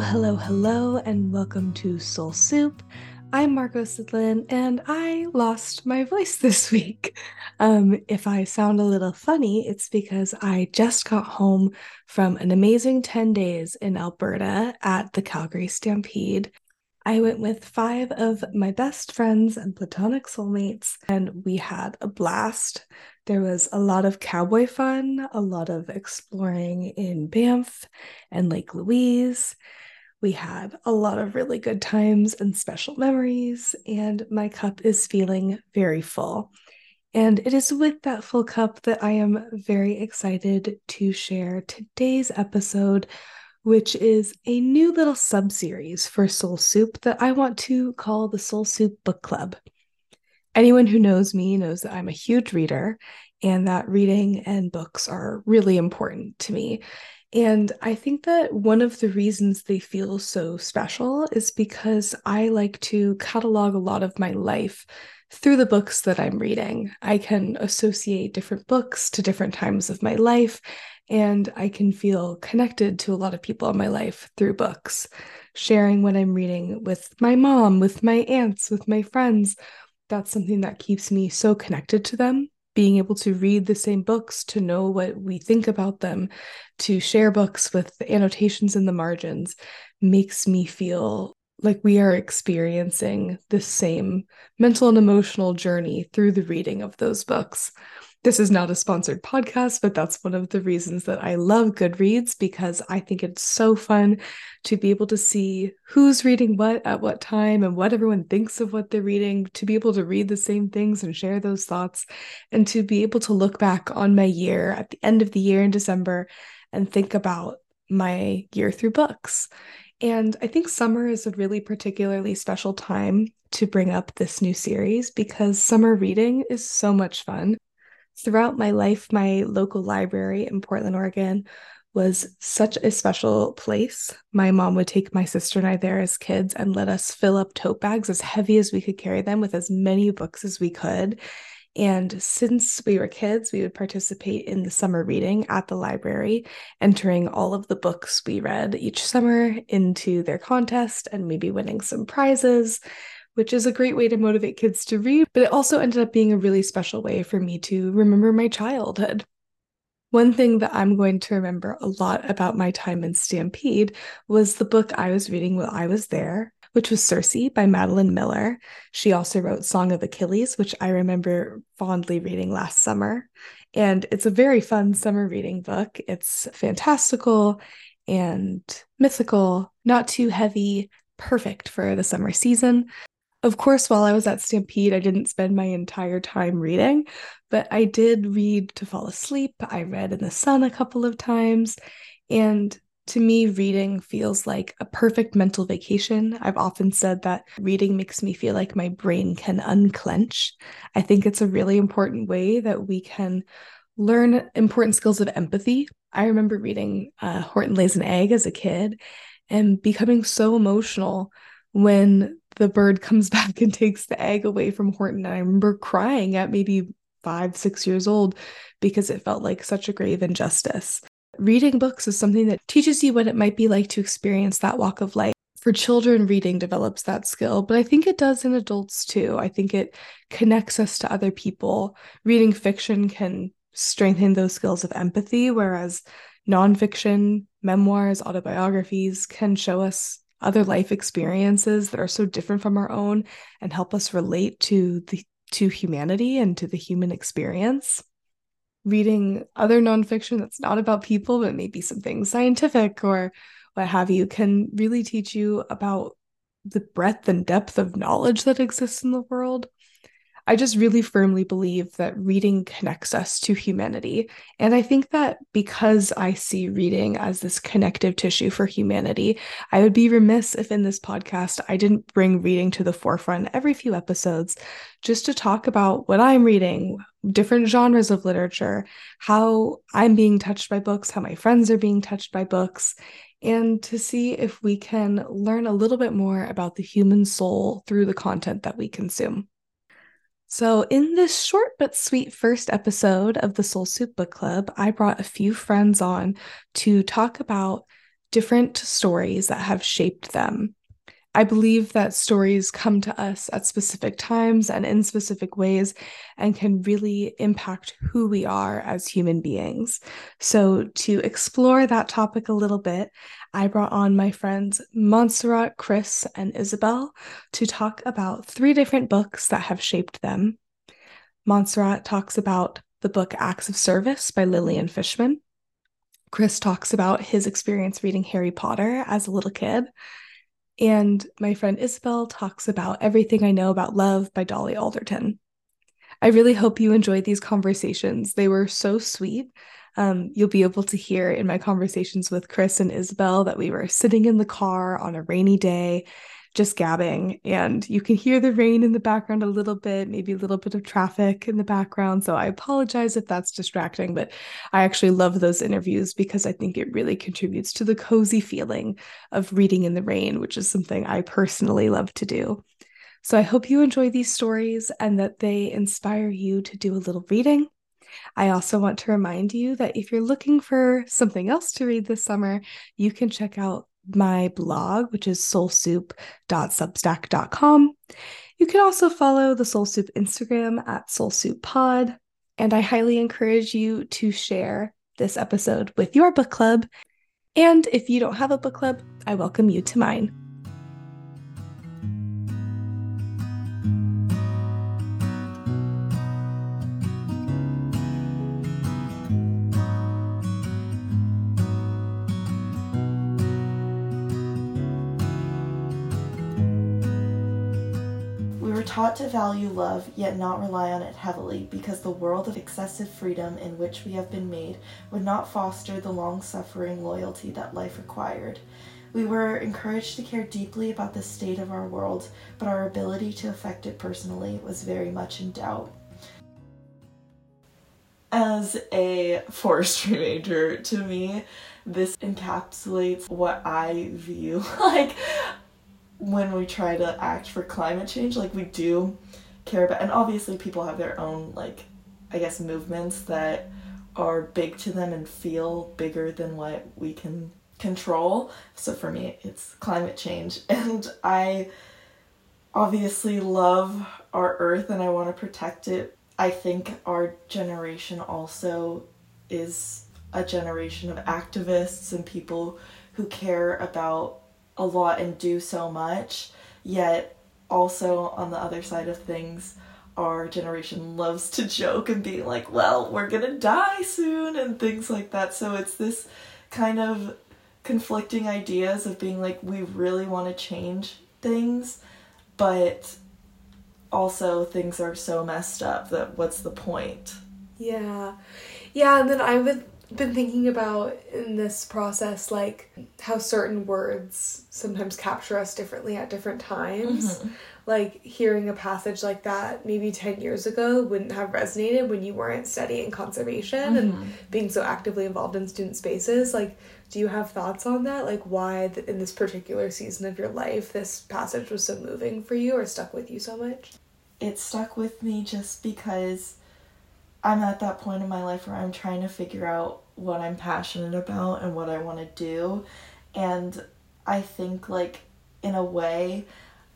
Hello, hello, and welcome to Soul Soup. I'm Margo Sidlin, and I lost my voice this week. Um, if I sound a little funny, it's because I just got home from an amazing 10 days in Alberta at the Calgary Stampede. I went with five of my best friends and platonic soulmates, and we had a blast. There was a lot of cowboy fun, a lot of exploring in Banff and Lake Louise. We had a lot of really good times and special memories, and my cup is feeling very full. And it is with that full cup that I am very excited to share today's episode, which is a new little sub series for Soul Soup that I want to call the Soul Soup Book Club. Anyone who knows me knows that I'm a huge reader and that reading and books are really important to me. And I think that one of the reasons they feel so special is because I like to catalog a lot of my life through the books that I'm reading. I can associate different books to different times of my life, and I can feel connected to a lot of people in my life through books. Sharing what I'm reading with my mom, with my aunts, with my friends, that's something that keeps me so connected to them. Being able to read the same books, to know what we think about them, to share books with annotations in the margins makes me feel like we are experiencing the same mental and emotional journey through the reading of those books. This is not a sponsored podcast, but that's one of the reasons that I love Goodreads because I think it's so fun to be able to see who's reading what at what time and what everyone thinks of what they're reading, to be able to read the same things and share those thoughts, and to be able to look back on my year at the end of the year in December and think about my year through books. And I think summer is a really particularly special time to bring up this new series because summer reading is so much fun throughout my life, my local library in Portland, Oregon was such a special place. My mom would take my sister and I there as kids and let us fill up tote bags as heavy as we could carry them with as many books as we could. And since we were kids, we would participate in the summer reading at the library, entering all of the books we read each summer into their contest and maybe winning some prizes which is a great way to motivate kids to read, but it also ended up being a really special way for me to remember my childhood. One thing that I'm going to remember a lot about my time in Stampede was the book I was reading while I was there, which was Circe by Madeline Miller. She also wrote Song of Achilles, which I remember fondly reading last summer. And it's a very fun summer reading book. It's fantastical and mythical, not too heavy, perfect for the summer season. Of course, while I was at Stampede, I didn't spend my entire time reading, but I did read to fall asleep. I read in the sun a couple of times. And to me, reading feels like a perfect mental vacation. I've often said that reading makes me feel like my brain can unclench. I think it's a really important way that we can learn important skills of empathy. I remember reading uh, Horton Lays an Egg as a kid and becoming so emotional when the bird comes back and takes the egg away from Horton. And I remember crying at maybe five, six years old because it felt like such a grave injustice. Reading books is something that teaches you what it might be like to experience that walk of life. For children, reading develops that skill, but I think it does in adults too. I think it connects us to other people. Reading fiction can strengthen those skills of empathy, whereas nonfiction, memoirs, autobiographies can show us other life experiences that are so different from our own and help us relate to the to humanity and to the human experience. Reading other nonfiction that's not about people but maybe something scientific or what have you can really teach you about the breadth and depth of knowledge that exists in the world I just really firmly believe that reading connects us to humanity. And I think that because I see reading as this connective tissue for humanity, I would be remiss if in this podcast I didn't bring reading to the forefront every few episodes just to talk about what I'm reading, different genres of literature, how I'm being touched by books, how my friends are being touched by books, and to see if we can learn a little bit more about the human soul through the content that we consume. So, in this short but sweet first episode of the Soul Soup Book Club, I brought a few friends on to talk about different stories that have shaped them. I believe that stories come to us at specific times and in specific ways and can really impact who we are as human beings. So, to explore that topic a little bit, I brought on my friends Montserrat, Chris, and Isobel to talk about three different books that have shaped them. Montserrat talks about the book Acts of Service by Lillian Fishman. Chris talks about his experience reading Harry Potter as a little kid. And my friend Isobel talks about Everything I Know About Love by Dolly Alderton. I really hope you enjoyed these conversations. They were so sweet. Um, you'll be able to hear in my conversations with Chris and Isobel that we were sitting in the car on a rainy day just gabbing and you can hear the rain in the background a little bit maybe a little bit of traffic in the background. So i apologize if that's distracting but i actually love those interviews because i think it really contributes to the cozy feeling of reading in the rain which is something i personally love to do. So i hope you enjoy these stories and that they inspire you to do a little reading. I also want to remind you that if you're looking for something else to read this summer, you can check out my blog, which is soulsoup.substack.com. You can also follow the Soul Soup Instagram at soulsouppod. And I highly encourage you to share this episode with your book club. And if you don't have a book club, I welcome you to mine. Taught to value love, yet not rely on it heavily, because the world of excessive freedom in which we have been made would not foster the long suffering loyalty that life required. We were encouraged to care deeply about the state of our world, but our ability to affect it personally was very much in doubt. As a forestry major, to me, this encapsulates what I view like when we try to act for climate change, like we do care about, and obviously people have their own, like, I guess, movements that are big to them and feel bigger than what we can control. So for me, it's climate change. And I obviously love our earth and I want to protect it. I think our generation also is a generation of activists and people who care about a lot and do so much, yet also on the other side of things, our generation loves to joke and be like, well, we're gonna die soon and things like that. So it's this kind of conflicting ideas of being like, we really want to change things, but also things are so messed up that what's the point? Yeah. Yeah, and then I would been thinking about in this process like how certain words sometimes capture us differently at different times. Mm-hmm. Like hearing a passage like that maybe 10 years ago wouldn't have resonated when you weren't studying conservation mm-hmm. and being so actively involved in student spaces. Like, do you have thoughts on that? Like, why th- in this particular season of your life this passage was so moving for you or stuck with you so much? It stuck with me just because I'm at that point in my life where I'm trying to figure out what I'm passionate about and what I want to do. And I think, like, in a way,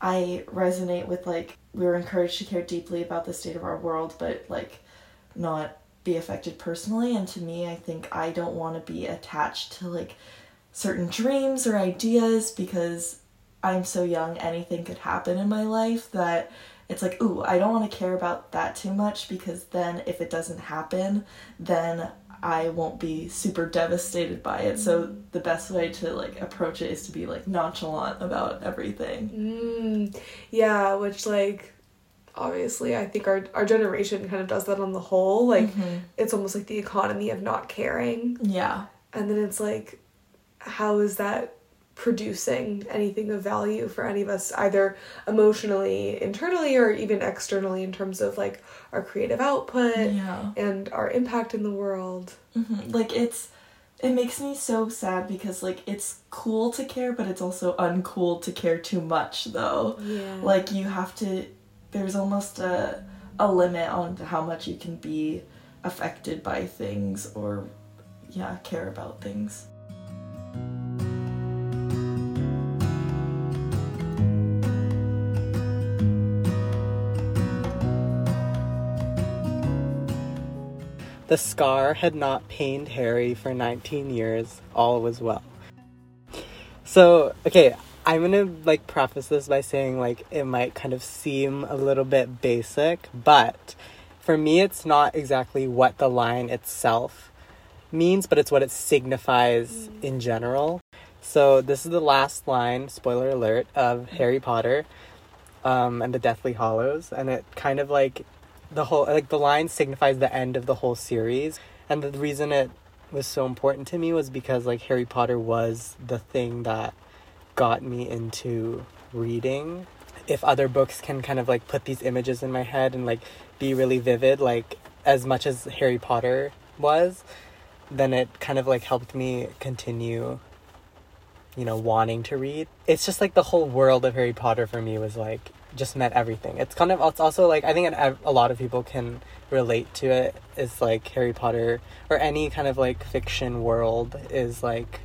I resonate with, like, we were encouraged to care deeply about the state of our world, but, like, not be affected personally. And to me, I think I don't want to be attached to, like, certain dreams or ideas because I'm so young, anything could happen in my life that it's like, ooh, I don't want to care about that too much because then if it doesn't happen, then I won't be super devastated by it. So mm. the best way to like approach it is to be like nonchalant about everything. Mm, yeah, which like obviously I think our our generation kind of does that on the whole. Like mm-hmm. it's almost like the economy of not caring. Yeah. And then it's like how is that producing anything of value for any of us either emotionally internally or even externally in terms of like our creative output yeah. and our impact in the world mm-hmm. like it's it makes me so sad because like it's cool to care but it's also uncool to care too much though yeah. like you have to there's almost a a limit on how much you can be affected by things or yeah care about things the scar had not pained Harry for 19 years, all was well. So, okay, I'm gonna like preface this by saying like it might kind of seem a little bit basic, but for me, it's not exactly what the line itself means, but it's what it signifies in general. So, this is the last line, spoiler alert, of Harry Potter um, and the Deathly Hallows, and it kind of like the whole like the line signifies the end of the whole series. And the reason it was so important to me was because like harry potter was the thing that got me into reading. If other books can kind of like put these images in my head and like be really vivid like as much as harry potter was then it kind of like helped me continue you know wanting to read. It's just like the whole world of harry potter for me was like just meant everything. It's kind of it's also like I think a lot of people can relate to it. Is like Harry Potter or any kind of like fiction world is like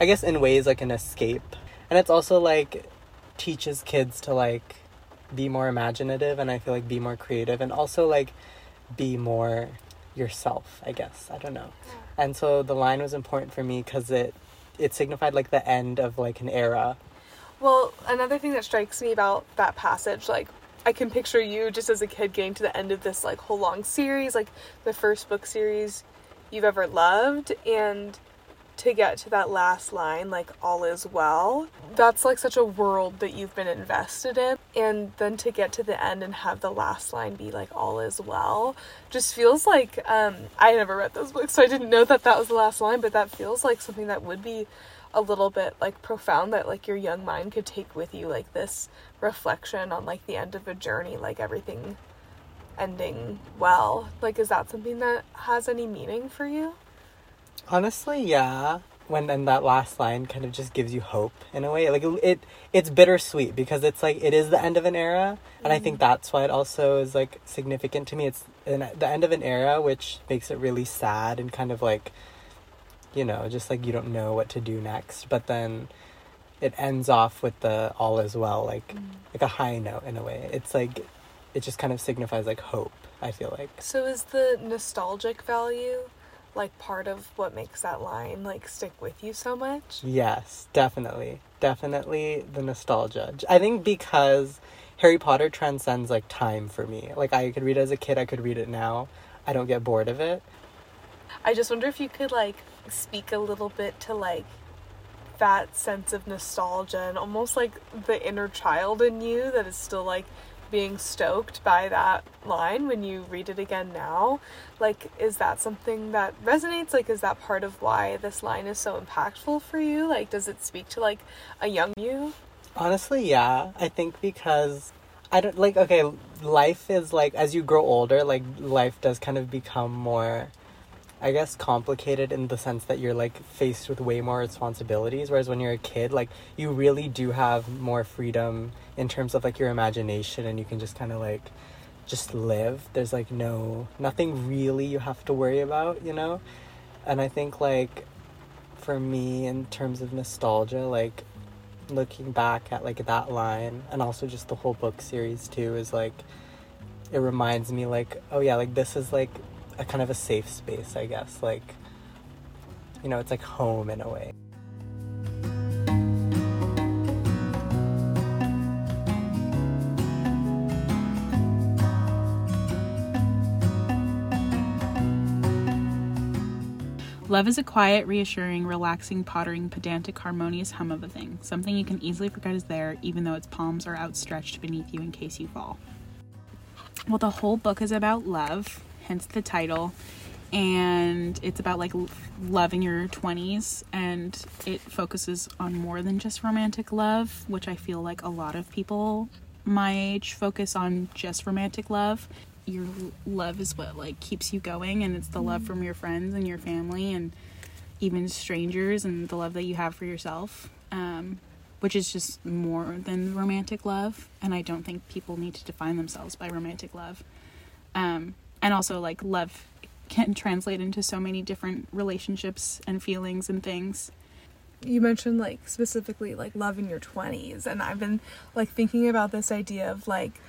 I guess in ways like an escape. And it's also like teaches kids to like be more imaginative and I feel like be more creative and also like be more yourself, I guess. I don't know. And so the line was important for me cuz it it signified like the end of like an era well, another thing that strikes me about that passage, like I can picture you just as a kid getting to the end of this like whole long series, like the first book series you've ever loved and to get to that last line like all is well that's like such a world that you've been invested in and then to get to the end and have the last line be like all is well just feels like um i never read those books so i didn't know that that was the last line but that feels like something that would be a little bit like profound that like your young mind could take with you like this reflection on like the end of a journey like everything ending well like is that something that has any meaning for you honestly yeah when then that last line kind of just gives you hope in a way like it it's bittersweet because it's like it is the end of an era and mm-hmm. i think mm-hmm. that's why it also is like significant to me it's an, the end of an era which makes it really sad and kind of like you know, just like you don't know what to do next. But then it ends off with the all is well, like mm. like a high note in a way. It's like it just kind of signifies like hope, I feel like. So is the nostalgic value like part of what makes that line like stick with you so much? Yes, definitely. Definitely the nostalgia. I think because Harry Potter transcends like time for me. Like I could read it as a kid, I could read it now. I don't get bored of it. I just wonder if you could like speak a little bit to like that sense of nostalgia and almost like the inner child in you that is still like being stoked by that line when you read it again now. Like is that something that resonates? Like is that part of why this line is so impactful for you? Like does it speak to like a young you? Honestly yeah. I think because i don't like okay life is like as you grow older like life does kind of become more I guess complicated in the sense that you're like faced with way more responsibilities whereas when you're a kid like you really do have more freedom in terms of like your imagination and you can just kind of like just live. There's like no nothing really you have to worry about you know? And I think like for me in terms of nostalgia like looking back at like that line and also just the whole book series too is like it reminds me like oh yeah like this is like a kind of a safe space, I guess. Like, you know, it's like home in a way. Love is a quiet, reassuring, relaxing, pottering, pedantic, harmonious hum of a thing. Something you can easily forget is there, even though its palms are outstretched beneath you in case you fall. Well, the whole book is about love, hence the title. And it's about like love in your 20s, and it focuses on more than just romantic love, which I feel like a lot of people my age focus on just romantic love. Your love is what like keeps you going, and it's the love from your friends and your family, and even strangers, and the love that you have for yourself. Um, which is just more than romantic love. And I don't think people need to define themselves by romantic love. Um, and also like love can translate into so many different relationships and feelings and things. You mentioned like specifically like love in your 20s and i've been like thinking about this idea of like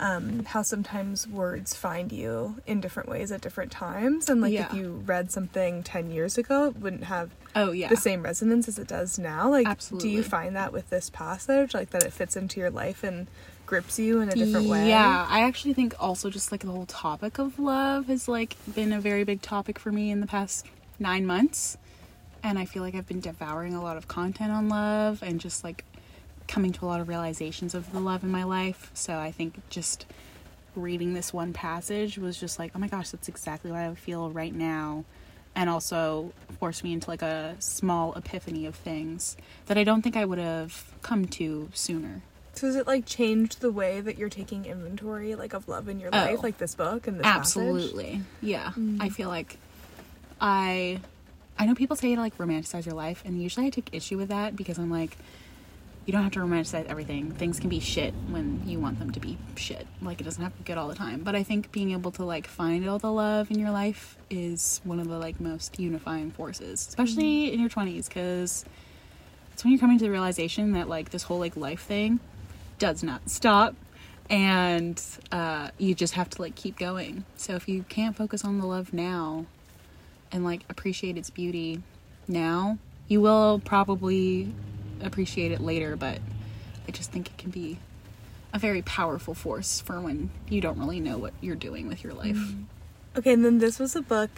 um, how sometimes words find you in different ways at different times. And like if you read something 10 years ago, it wouldn't have Oh yeah. the same resonance as it does now. Like, do you find that with this passage, like that it fits into your life and grips you in a different way? Yeah, I actually think also just like the whole topic of love has like been a very big topic for me in the past nine months. And I feel like I've been devouring a lot of content on love and just like coming to a lot of realizations of the love in my life. So I think just reading this one passage was just like, oh my gosh, that's exactly what I feel right now. And also forced me into like a small epiphany of things that I don't think I would have come to sooner. So has it like changed the way that you're taking inventory, like of love in your Oh. life, like this book and this Absolutely. Yeah. Mm. I feel like I I know people say to like romanticize your life and usually I take issue with that because I'm like you don't have to romanticize everything. Things can be shit when you want them to be shit. Like it doesn't have to be good all the time. But I think being able to like find all the love in your life is one of the like most unifying forces, especially in your 20s cuz it's when you're coming to the realization that like this whole like life thing does not stop and uh, you just have to like keep going so if you can't focus on the love now and like appreciate its beauty now you will probably appreciate it later but i just think it can be a very powerful force for when you don't really know what you're doing with your life. Mm-hmm. Okay, and then this was a book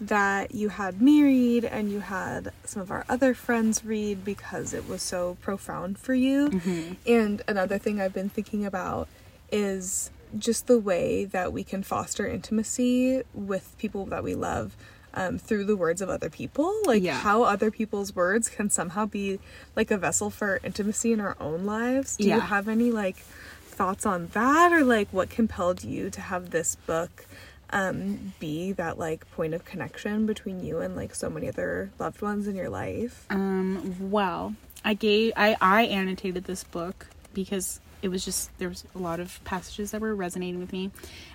that you had me read and you had some of our other friends read because it was so profound for you. Mm-hmm. And another thing I've been thinking about is just the way that we can foster intimacy with people that we love um, through the words of other people. Like Yeah. how other people's words can somehow be like a vessel for intimacy in our own lives. Do you have any like thoughts on that or like what compelled you to have this book um be that like point of connection between you and like so many other loved ones in your life Um, well, I gave I I annotated this book because it was just there was a lot of passages that were resonating with me,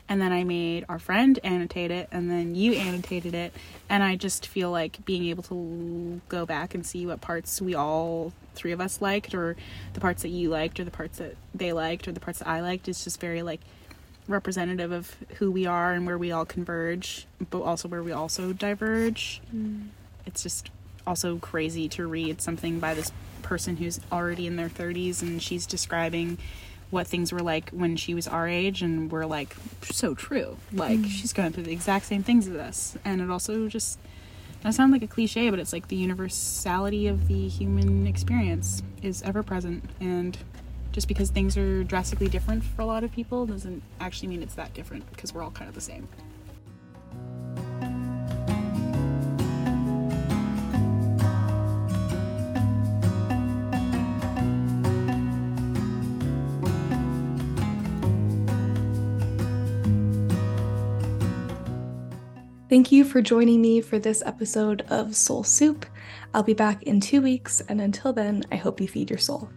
and then I made our friend annotate it, and then you annotated it, and I just feel like being able to go back and see what parts we all three of us liked, or the parts that you liked, or the parts that they liked, or the parts that I liked is just very like representative of who we are and where we all converge, but also where we also diverge. Mm. It's just also crazy to read something by this person who's already in their 30s and she's describing what things were like when she was our age and we're like so true. Like mm. she's going through the exact same things as us. And it also just does sound like a cliche but it's like the universality of the human experience is ever present and just because things are drastically different for a lot of people doesn't actually mean it's that different because we're all kind of the same Thank you for joining me for this episode of Soul Soup. I'll be back in two weeks, and until then, I hope you feed your soul.